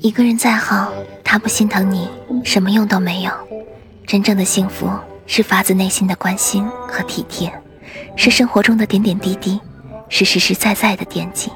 一个人再好他不心疼你什么用都没有。真正的幸福是发自内心的关心和体贴是生活中的点点滴滴是实实在在的惦记。